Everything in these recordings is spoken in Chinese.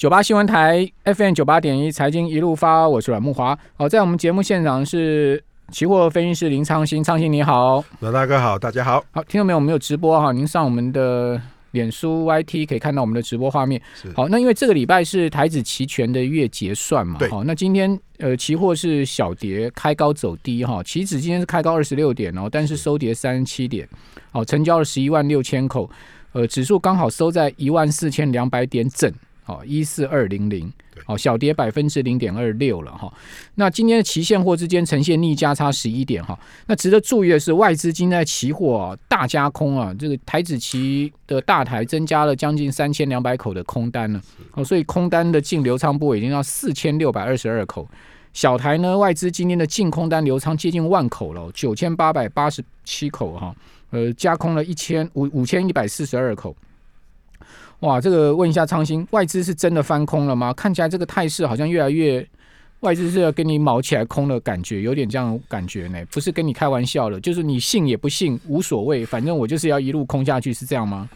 九八新闻台 FM 九八点一财经一路发，我是阮木华。好，在我们节目现场是期货分析师林昌兴，昌兴你好，阮大哥好，大家好。好，听到没有，我们有直播哈，您上我们的脸书 YT 可以看到我们的直播画面。好，那因为这个礼拜是台子期权的月结算嘛，好，那今天呃期货是小跌，开高走低哈，期指今天是开高二十六点哦，但是收跌三十七点，好，成交了十一万六千口，呃，指数刚好收在一万四千两百点整。哦，一四二零零，哦，小跌百分之零点二六了哈。那今天的期现货之间呈现逆价差十一点哈。那值得注意的是，外资今天在期货大加空啊，这个台子期的大台增加了将近三千两百口的空单了，哦，所以空单的净流仓波已经到四千六百二十二口。小台呢，外资今天的净空单流仓接近万口了，九千八百八十七口哈，呃，加空了一千五五千一百四十二口。哇，这个问一下昌兴，外资是真的翻空了吗？看起来这个态势好像越来越，外资是要跟你卯起来空的感觉，有点这样感觉呢。不是跟你开玩笑了，就是你信也不信无所谓，反正我就是要一路空下去，是这样吗？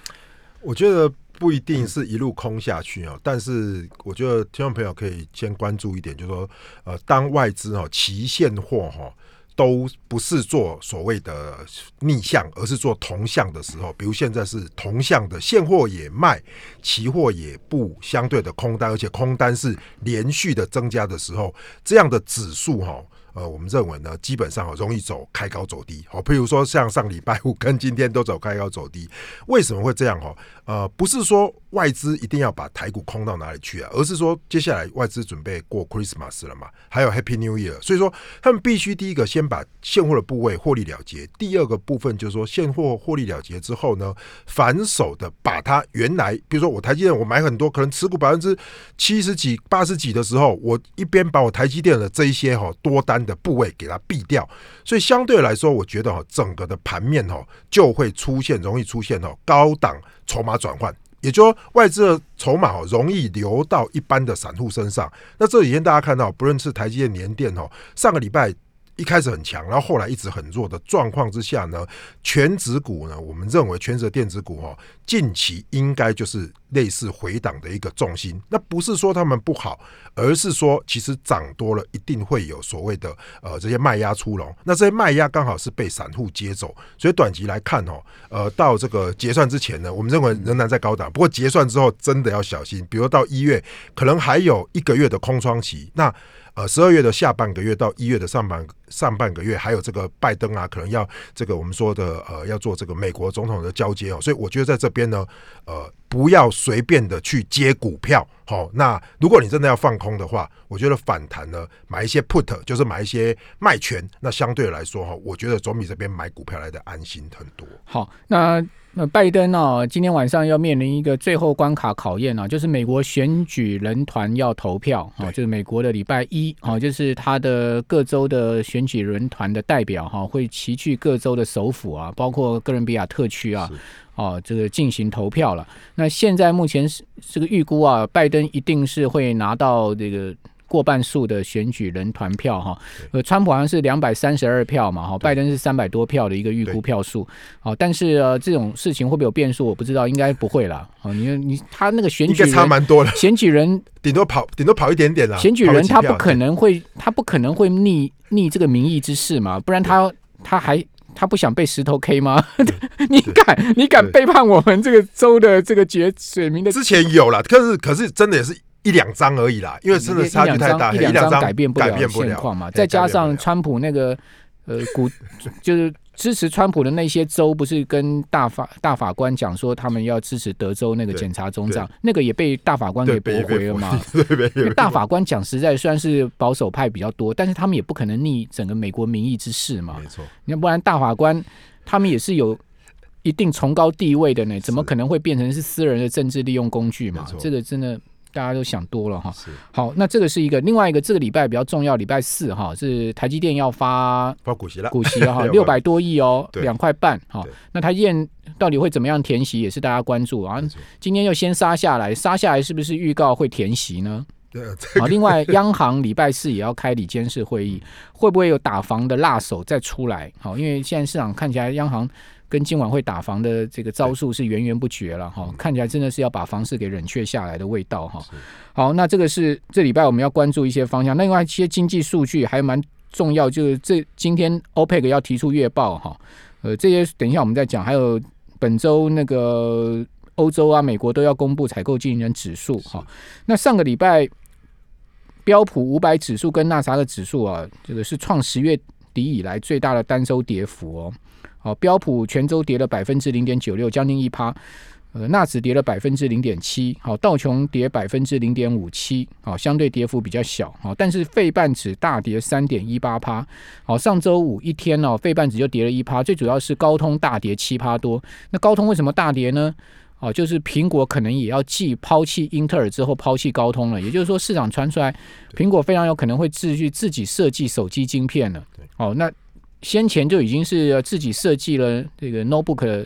我觉得不一定是一路空下去哦，但是我觉得听众朋友可以先关注一点，就是说，呃，当外资哈期现货哈。都不是做所谓的逆向，而是做同向的时候，比如现在是同向的现货也卖，期货也不相对的空单，而且空单是连续的增加的时候，这样的指数哈。呃，我们认为呢，基本上容易走开高走低。好，譬如说像上礼拜五跟今天都走开高走低，为什么会这样？哈，呃，不是说外资一定要把台股空到哪里去啊，而是说接下来外资准备过 Christmas 了嘛，还有 Happy New Year，所以说他们必须第一个先把现货的部位获利了结，第二个部分就是说现货获利了结之后呢，反手的把它原来，比如说我台积电我买很多，可能持股百分之七十几、八十几的时候，我一边把我台积电的这一些哈多单。的部位给它避掉，所以相对来说，我觉得哈，整个的盘面哈就会出现容易出现哈高档筹码转换，也就说外资的筹码哦容易流到一般的散户身上。那这几天大家看到，不论是台积电、联电哦，上个礼拜。一开始很强，然后后来一直很弱的状况之下呢，全指股呢，我们认为全指电子股哈，近期应该就是类似回档的一个重心。那不是说他们不好，而是说其实涨多了一定会有所谓的呃这些卖压出笼。那这些卖压刚好是被散户接走，所以短期来看哦，呃，到这个结算之前呢，我们认为仍然在高档。不过结算之后真的要小心，比如到一月可能还有一个月的空窗期。那呃，十二月的下半个月到一月的上半上半个月，还有这个拜登啊，可能要这个我们说的呃，要做这个美国总统的交接哦，所以我觉得在这边呢，呃，不要随便的去接股票。好，那如果你真的要放空的话，我觉得反弹呢，买一些 put，就是买一些卖权，那相对来说哈，我觉得总比这边买股票来的安心很多。好，那。那拜登呢？今天晚上要面临一个最后关卡考验啊，就是美国选举人团要投票啊，就是美国的礼拜一啊，就是他的各州的选举人团的代表哈，会齐聚各州的首府啊，包括哥伦比亚特区啊，哦，这个进行投票了。那现在目前是这个预估啊，拜登一定是会拿到这个。过半数的选举人团票哈，呃，川普好像是两百三十二票嘛，哈，拜登是三百多票的一个预估票数，好，但是呃，这种事情会不会有变数？我不知道，应该不会啦。哦，你你他那个选举差蛮多的，选举人顶多跑顶多跑一点点啦。选举人他不可能会他不可能会逆逆这个民意之事嘛，不然他他还他不想被石头 K 吗？你敢你敢背叛我们这个州的这个决水民的？之前有了，可是可是真的也是。一两张而已啦，因为真的差距太大，一两张改变不了现况嘛。再加上川普那个呃股，就是支持川普的那些州，不是跟大法大法官讲说他们要支持德州那个检察总长，那个也被大法官给驳回了嘛。大法官讲实在，虽然是保守派比较多，但是他们也不可能逆整个美国民意之事嘛。没错，你要不然大法官他们也是有一定崇高地位的呢，怎么可能会变成是私人的政治利用工具嘛？这个真的。大家都想多了哈。好，那这个是一个另外一个这个礼拜比较重要，礼拜四哈是台积电要发发股息了，股息了哈，六百多亿哦，两块半哈。那台积电到底会怎么样填息，也是大家关注啊。今天又先杀下来，杀下来是不是预告会填息呢？好，另外央行礼拜四也要开理监事会议，会不会有打房的辣手再出来？好，因为现在市场看起来央行。跟今晚会打房的这个招数是源源不绝了哈，看起来真的是要把房市给冷却下来的味道哈。好，那这个是这礼拜我们要关注一些方向，另外一些经济数据还蛮重要，就是这今天 OPEC 要提出月报哈，呃，这些等一下我们再讲，还有本周那个欧洲啊、美国都要公布采购经理人指数哈。那上个礼拜标普五百指数跟纳啥的指数啊，这个是创十月底以来最大的单周跌幅哦。好，标普全周跌了百分之零点九六，将近一趴。呃，纳指跌了百分之零点七。好，道琼跌百分之零点五七。好，相对跌幅比较小。好，但是费半指大跌三点一八趴。好，上周五一天哦，费半指就跌了一趴。最主要是高通大跌七趴多。那高通为什么大跌呢？哦，就是苹果可能也要继抛弃英特尔之后抛弃高通了。也就是说，市场传出来，苹果非常有可能会继续自己设计手机晶片了。哦，那。先前就已经是自己设计了这个 notebook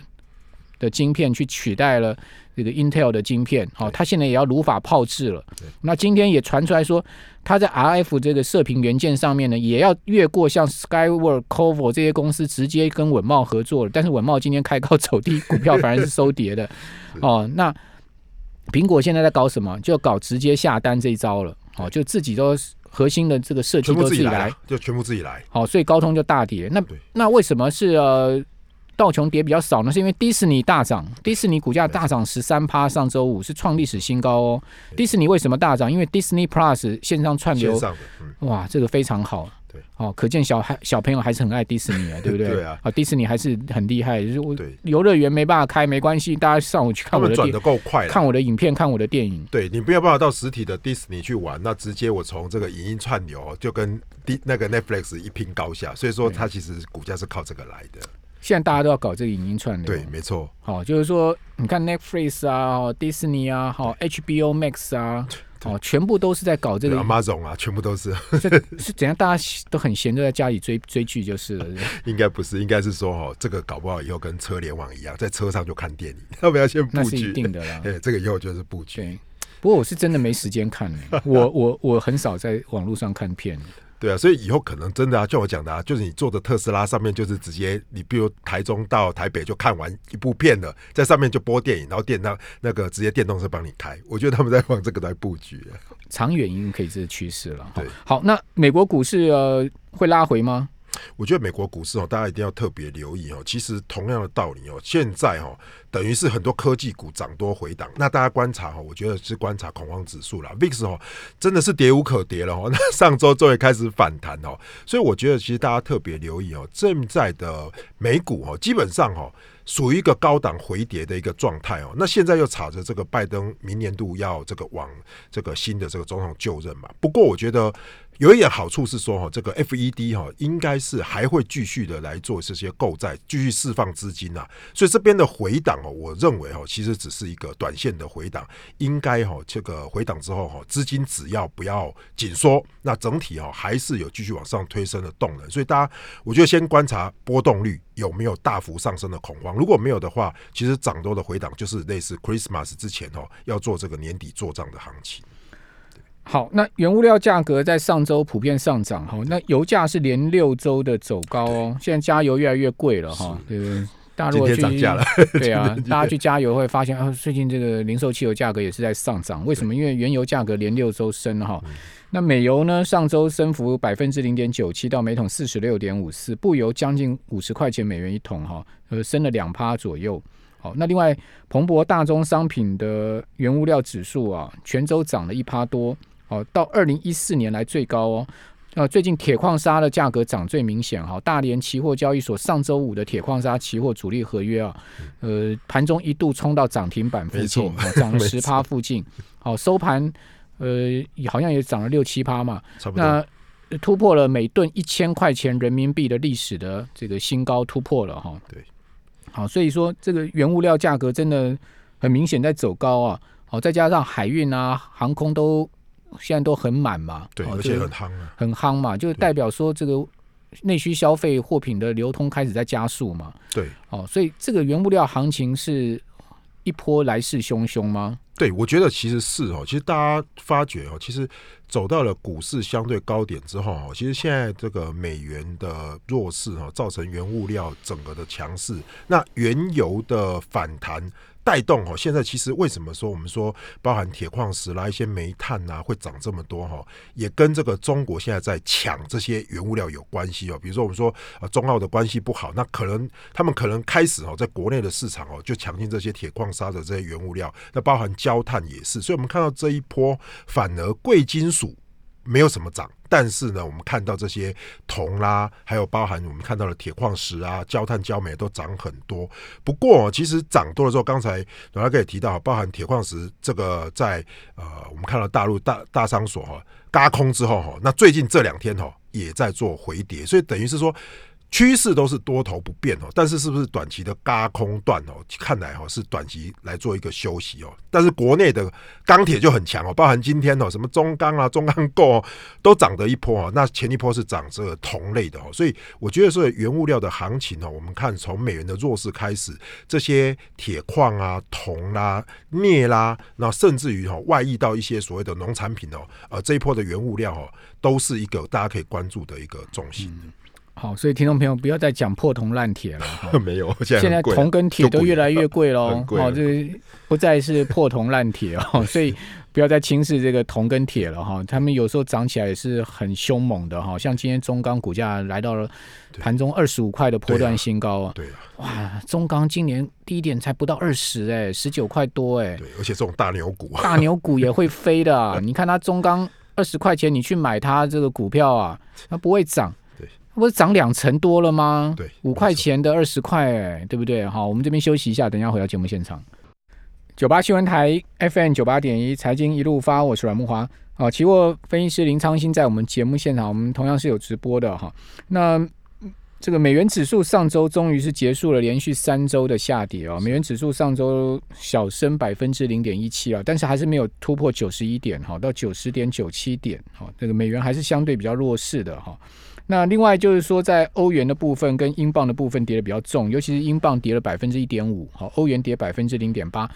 的晶片，去取代了这个 Intel 的晶片。好，他现在也要如法炮制了。那今天也传出来说，他在 RF 这个射频元件上面呢，也要越过像 Skyworth、c o v o 这些公司，直接跟稳茂合作了。但是稳茂今天开高走低，股票反而是收跌的。哦，那苹果现在在搞什么？就搞直接下单这一招了。哦，就自己都。核心的这个设计都自己来，就全部自己来。好，所以高通就大跌。那那为什么是呃道琼跌比较少呢？是因为迪士尼大涨，迪士尼股价大涨十三趴，上周五是创历史新高哦。迪士尼为什么大涨？因为 Disney Plus 线上串流，哇，这个非常好。对，哦，可见小孩小朋友还是很爱迪士尼啊，对不对？对啊，啊，迪士尼还是很厉害。就是我游乐园没办法开，没关系，大家上午去看我的。转的够快，看我的影片，看我的电影。对你没有办法到实体的迪士尼去玩，那直接我从这个影音串流就跟迪那个 Netflix 一拼高下。所以说，它其实股价是靠这个来的。现在大家都要搞这个影音串流，对，没错。好，就是说，你看 Netflix 啊，迪士尼啊，好 HBO Max 啊。哦，全部都是在搞这个。马总啊，全部都是。是怎样？大家都很闲，都在家里追追剧就是了。应该不是，应该是说哦，这个搞不好以后跟车联网一样，在车上就看电影。要不要先布局？那是一定的啦。对，这个以后就是布局。对，不过我是真的没时间看呢。我 我我很少在网络上看片。对啊，所以以后可能真的啊，像我讲的啊，就是你坐的特斯拉上面，就是直接你比如台中到台北就看完一部片了，在上面就播电影，然后电那那个直接电动车帮你开。我觉得他们在往这个来布局，长远应该可以这个趋势了。对，好，那美国股市呃会拉回吗？我觉得美国股市哦，大家一定要特别留意哦。其实同样的道理哦，现在哦，等于是很多科技股涨多回档。那大家观察哈，我觉得是观察恐慌指数了。VIX 哦，真的是跌无可跌了哦。那上周终于开始反弹哦，所以我觉得其实大家特别留意哦，正在的美股哦，基本上哦，属于一个高档回跌的一个状态哦。那现在又炒着这个拜登明年度要这个往这个新的这个总统就任嘛。不过我觉得。有一点好处是说哈，这个 FED 哈应该是还会继续的来做这些购债，继续释放资金呐。所以这边的回档哦，我认为哈，其实只是一个短线的回档，应该哈这个回档之后哈，资金只要不要紧缩，那整体哈还是有继续往上推升的动能。所以大家，我觉得先观察波动率有没有大幅上升的恐慌。如果没有的话，其实涨多的回档就是类似 Christmas 之前哦要做这个年底做账的行情。好，那原物料价格在上周普遍上涨，哈，那油价是连六周的走高哦。现在加油越来越贵了，哈，对不对？大陆涨价了，对啊，大家去加油会发现啊，最近这个零售汽油价格也是在上涨。为什么？因为原油价格连六周升哈。那美油呢？上周升幅百分之零点九七，到每桶四十六点五四，布油将近五十块钱美元一桶哈，呃，升了两趴左右。好，那另外彭博大宗商品的原物料指数啊，全周涨了一趴多。哦，到二零一四年来最高哦。呃，最近铁矿砂的价格涨最明显哈。大连期货交易所上周五的铁矿砂期货主力合约啊，呃，盘中一度冲到涨停板附近，涨 了十趴附近。好，收盘呃，好像也涨了六七趴嘛。差不多。那突破了每吨一千块钱人民币的历史的这个新高突破了哈。对。好，所以说这个原物料价格真的很明显在走高啊。好，再加上海运啊、航空都。现在都很满嘛，对，而且很夯啊，很夯嘛，就代表说这个内需消费货品的流通开始在加速嘛，对，哦，所以这个原物料行情是一波来势汹汹吗？对，我觉得其实是哦，其实大家发觉哦，其实走到了股市相对高点之后哦，其实现在这个美元的弱势哦，造成原物料整个的强势，那原油的反弹。带动哦，现在其实为什么说我们说包含铁矿石啦、一些煤炭呐会涨这么多哈，也跟这个中国现在在抢这些原物料有关系哦。比如说我们说啊，中澳的关系不好，那可能他们可能开始哦，在国内的市场哦就抢进这些铁矿砂的这些原物料，那包含焦炭也是。所以我们看到这一波反而贵金属。没有什么涨，但是呢，我们看到这些铜啦，还有包含我们看到的铁矿石啊、焦炭、焦煤都涨很多。不过，其实涨多了之后，刚才阮大哥也提到，包含铁矿石这个在呃，我们看到大陆大大商所哈嘎空之后哈，那最近这两天哈也在做回跌，所以等于是说。趋势都是多头不变哦，但是是不是短期的嘎空段哦？看来哈是短期来做一个休息哦。但是国内的钢铁就很强哦，包含今天哦什么中钢啊、中钢构都涨得一波哦。那前一波是涨这个铜类的哦，所以我觉得说原物料的行情哦，我们看从美元的弱势开始，这些铁矿啊、铜啦、镍啦，那甚至于哈外溢到一些所谓的农产品哦，呃这一波的原物料哦，都是一个大家可以关注的一个重心。好，所以听众朋友不要再讲破铜烂铁了。没有，现在铜跟铁都越来越贵喽。好，这不再是破铜烂铁哦，所以不要再轻视这个铜跟铁了哈。他们有时候涨起来也是很凶猛的哈。像今天中钢股价来到了盘中二十五块的波段新高啊。对哇，中钢今年低点才不到二十哎，十九块多哎。对，而且这种大牛股，大牛股也会飞的。你看它中钢二十块钱，你去买它这个股票啊，它不会涨。不是涨两成多了吗？对，五块钱的二十块，哎，对不对？好，我们这边休息一下，等一下回到节目现场。九八新闻台 FM 九八点一，财经一路发，我是阮木华。好，期货分析师林昌兴在我们节目现场，我们同样是有直播的哈。那这个美元指数上周终于是结束了连续三周的下跌哦，美元指数上周小升百分之零点一七啊，但是还是没有突破九十一点哈，到九十点九七点哈，这个美元还是相对比较弱势的哈。那另外就是说，在欧元的部分跟英镑的部分跌的比较重，尤其是英镑跌了百分之一点五，好，欧元跌百分之零点八。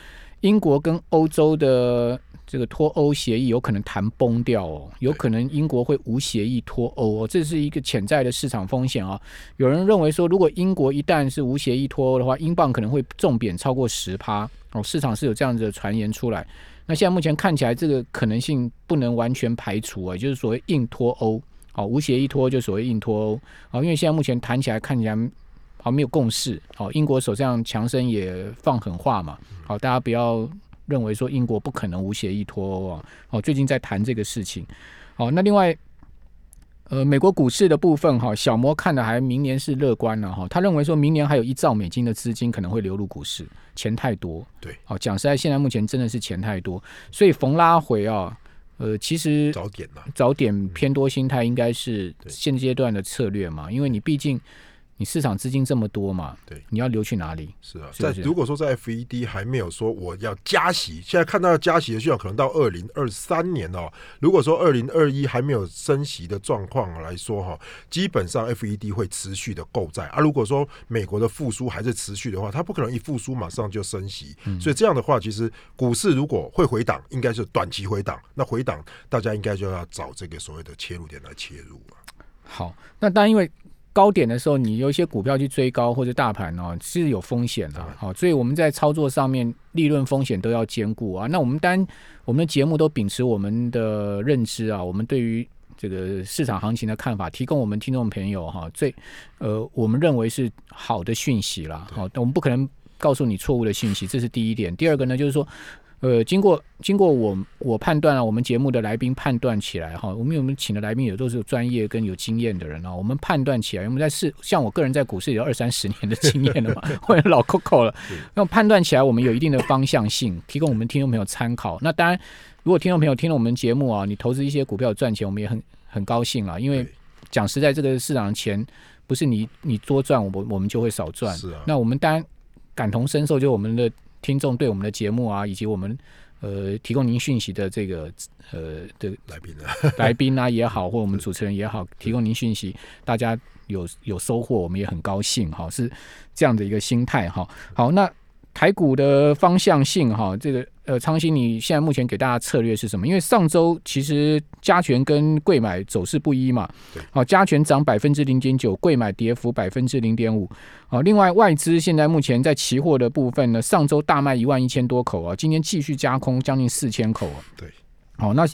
英国跟欧洲的这个脱欧协议有可能谈崩掉哦，有可能英国会无协议脱欧哦，这是一个潜在的市场风险啊。有人认为说，如果英国一旦是无协议脱欧的话，英镑可能会重贬超过十趴哦，市场是有这样子的传言出来。那现在目前看起来，这个可能性不能完全排除啊，就是所谓硬脱欧。好，无协议脱就所谓硬脱欧，好，因为现在目前谈起来看起来好没有共识，好，英国首相强生也放狠话嘛，好，大家不要认为说英国不可能无协议脱欧啊，好，最近在谈这个事情，好，那另外，呃，美国股市的部分哈，小摩看的还明年是乐观了哈，他认为说明年还有一兆美金的资金可能会流入股市，钱太多，对，好，讲实在，现在目前真的是钱太多，所以逢拉回啊。呃，其实早点嘛，早点偏多心态应该是现阶段的策略嘛，因为你毕竟。你市场资金这么多嘛？对，你要流去哪里？是啊，在如果说在 FED 还没有说我要加息，现在看到加息的需要可能到二零二三年哦。如果说二零二一还没有升息的状况来说哈，基本上 FED 会持续的购债啊。如果说美国的复苏还是持续的话，它不可能一复苏马上就升息。所以这样的话，其实股市如果会回档，应该是短期回档。那回档，大家应该就要找这个所谓的切入点来切入了。好，那当然因为。高点的时候，你有一些股票去追高或者大盘哦，是有风险的。好，所以我们在操作上面，利润风险都要兼顾啊。那我们单我们的节目都秉持我们的认知啊，我们对于这个市场行情的看法，提供我们听众朋友哈最呃我们认为是好的讯息啦。好，我们不可能告诉你错误的讯息，这是第一点。第二个呢，就是说。呃，经过经过我我判断啊，我们节目的来宾判断起来哈，我们我们请的来宾也都是有专业跟有经验的人啊。我们判断起来，我们在市像我个人在股市有二三十年的经验了嘛，或者老 Coco 了，那判断起来我们有一定的方向性，提供我们听众朋友参考。那当然，如果听众朋友听了我们节目啊，你投资一些股票赚钱，我们也很很高兴啊。因为讲实在，这个市场的钱不是你你多赚，我我们就会少赚。是啊。那我们当然感同身受，就我们的。听众对我们的节目啊，以及我们呃提供您讯息的这个呃的来宾啊，来宾啊也好，或我们主持人也好，提供您讯息，大家有有收获，我们也很高兴哈，是这样的一个心态哈。好，那台股的方向性哈，这个呃，昌兴，你现在目前给大家策略是什么？因为上周其实加权跟贵买走势不一嘛，好，加权涨百分之零点九，贵买跌幅百分之零点五，好，另外外资现在目前在期货的部分呢，上周大卖一万一千多口啊，今天继续加空将近四千口啊，对，好，那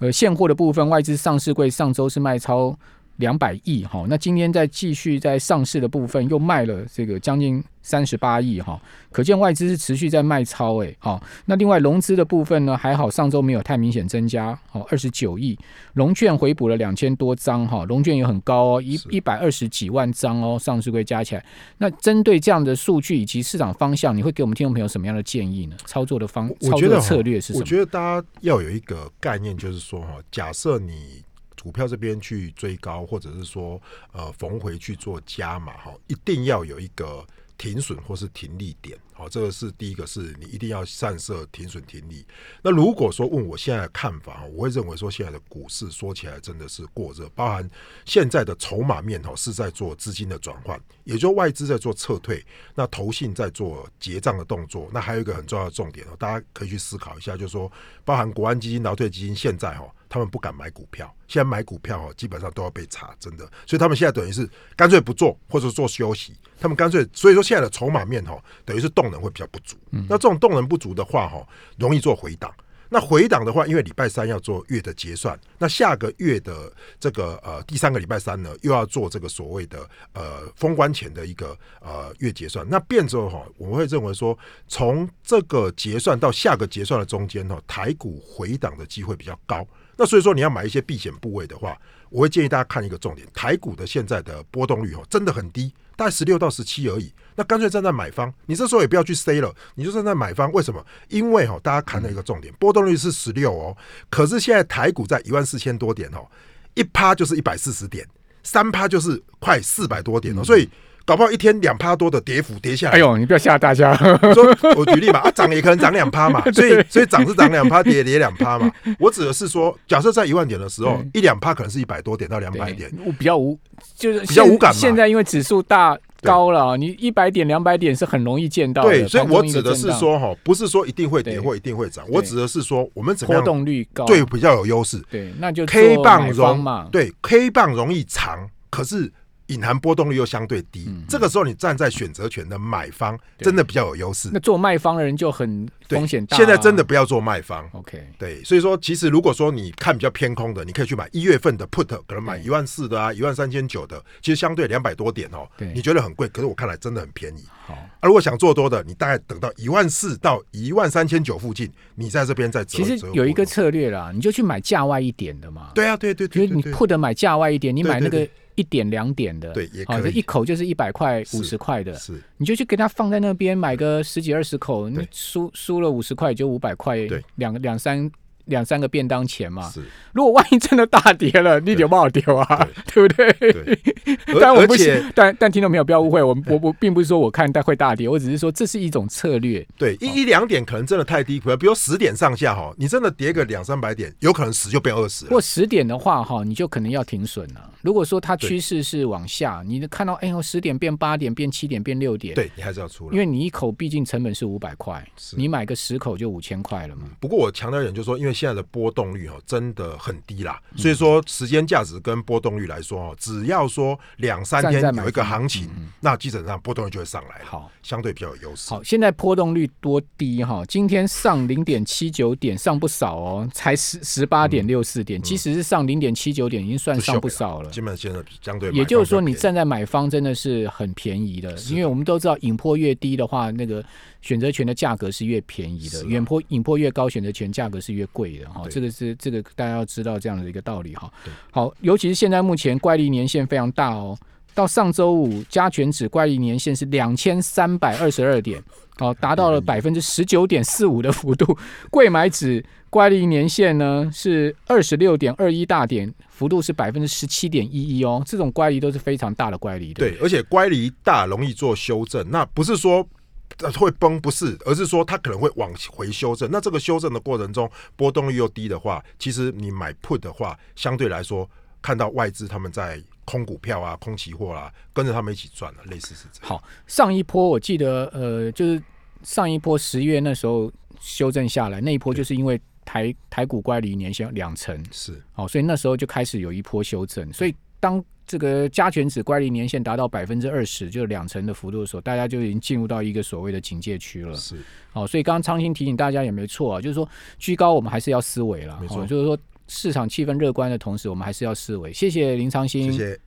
呃现货的部分，外资上市柜上周是卖超。两百亿哈，那今天在继续在上市的部分又卖了这个将近三十八亿哈，可见外资是持续在卖超哎，好，那另外融资的部分呢还好，上周没有太明显增加，好二十九亿，融券回补了两千多张哈，融券也很高哦，一一百二十几万张哦，上市柜加起来，那针对这样的数据以及市场方向，你会给我们听众朋友什么样的建议呢？操作的方，我觉得策略是什么？我觉得大家要有一个概念，就是说哈，假设你。股票这边去追高，或者是说呃逢回去做加码哈，一定要有一个停损或是停利点，好，这个是第一个，是你一定要散设停损停利。那如果说问我现在的看法，我会认为说现在的股市说起来真的是过热，包含现在的筹码面哈是在做资金的转换，也就外资在做撤退，那投信在做结账的动作。那还有一个很重要的重点哦，大家可以去思考一下，就是说包含国安基金、劳退基金现在哈。他们不敢买股票，现在买股票哦，基本上都要被查，真的。所以他们现在等于是干脆不做，或者做休息。他们干脆，所以说现在的筹码面哈，等于是动能会比较不足。那这种动能不足的话哈，容易做回档。那回档的话，因为礼拜三要做月的结算，那下个月的这个呃第三个礼拜三呢，又要做这个所谓的呃封关前的一个呃月结算。那变之后哈，我们会认为说，从这个结算到下个结算的中间哈，台股回档的机会比较高。那所以说你要买一些避险部位的话，我会建议大家看一个重点，台股的现在的波动率哦真的很低，大概十六到十七而已。那干脆站在买方，你这时候也不要去 C 了，你就站在买方。为什么？因为哈，大家看到一个重点，波动率是十六哦，可是现在台股在一万四千多点哦，一趴就是一百四十点，三趴就是快四百多点哦，所以。搞不好一天两趴多的跌幅跌下来，哎呦，你不要吓大家。说，我举例嘛，啊，涨也可能涨两趴嘛，所以所以涨是涨两趴，跌跌两趴嘛。我指的是说，假设在一万点的时候，一两趴可能是一百多点到两百点，我比较无，就是比较无感嘛。现在因为指数大高了，你一百点两百点是很容易见到的。对，所以我指的是说哈，不是说一定会跌或一定会涨，我指的是说我们怎么样波动率高，对，比较有优势。对，那就 K 棒容嘛，对，K 棒容易长，可是。隐含波动率又相对低，这个时候你站在选择权的买方，真的比较有优势。那做卖方的人就很风险大。现在真的不要做卖方。OK，对，所以说其实如果说你看比较偏空的，你可以去买一月份的 Put，可能买一万四的啊，一万三千九的，其实相对两百多点哦，你觉得很贵，可是我看来真的很便宜。好，啊，如果想做多的，你大概等到一万四到一万三千九附近，你在这边再其实有一个策略啦，你就去买价外一点的嘛。对啊，对对对，就是你 Put 买价外一点，你买那个。一点两点的，对，也可以，一口就是一百块、五十块的，是，你就去给他放在那边买个十几二十口，你输输了五十块就五百块，对，两两三。两三个便当钱嘛，是。如果万一真的大跌了，你丢不好丢啊，对不对？对。但我不行，但但听众朋友不要误会，我我我并不是说我看待会大跌，我只是说这是一种策略。对，一一两点可能真的太低，比如十点上下哈，你真的跌个两三百点，有可能十就变二十。或十点的话哈，你就可能要停损了。如果说它趋势是往下，你看到哎呦十点变八点变七点变六点，对你还是要出来，因为你一口毕竟成本是五百块，你买个十口就五千块了嘛。不过我强调一点，就是说因为现在的波动率哦真的很低啦，所以说时间价值跟波动率来说哦，只要说两三天有一个行情，那基本上波动率就会上来，好，相对比较有优势。好，现在波动率多低哈？今天上零点七九点，上不少哦，才十十八点六四点，即使是上零点七九点，已经算上不少了。基本现在相对，也就是说，你站在买方真的是很便宜的，因为我们都知道，引破越低的话，那个选择权的价格是越便宜的；，远坡引坡越高，选择权价格是越贵的。哈，这个是这个大家要知道这样的一个道理哈。好，尤其是现在目前乖离年限非常大哦，到上周五加权指乖离年限是两千三百二十二点，好，达到了百分之十九点四五的幅度，贵买指。乖离年限呢是二十六点二一大点，幅度是百分之十七点一一哦，这种乖离都是非常大的乖离的。对，而且乖离大容易做修正，那不是说会崩，不是，而是说它可能会往回修正。那这个修正的过程中波动率又低的话，其实你买 put 的话，相对来说看到外资他们在空股票啊、空期货啦，跟着他们一起赚了，类似是这样。好，上一波我记得呃，就是上一波十月那时候。修正下来，那一波就是因为台台股乖离年限两成，是哦，所以那时候就开始有一波修正。所以当这个加权指乖离年限达到百分之二十，就两成的幅度的时候，大家就已经进入到一个所谓的警戒区了。是哦，所以刚刚昌兴提醒大家也没错啊，就是说居高我们还是要思维了，没错，就是说市场气氛乐观的同时，我们还是要思维。谢谢林昌兴，谢谢。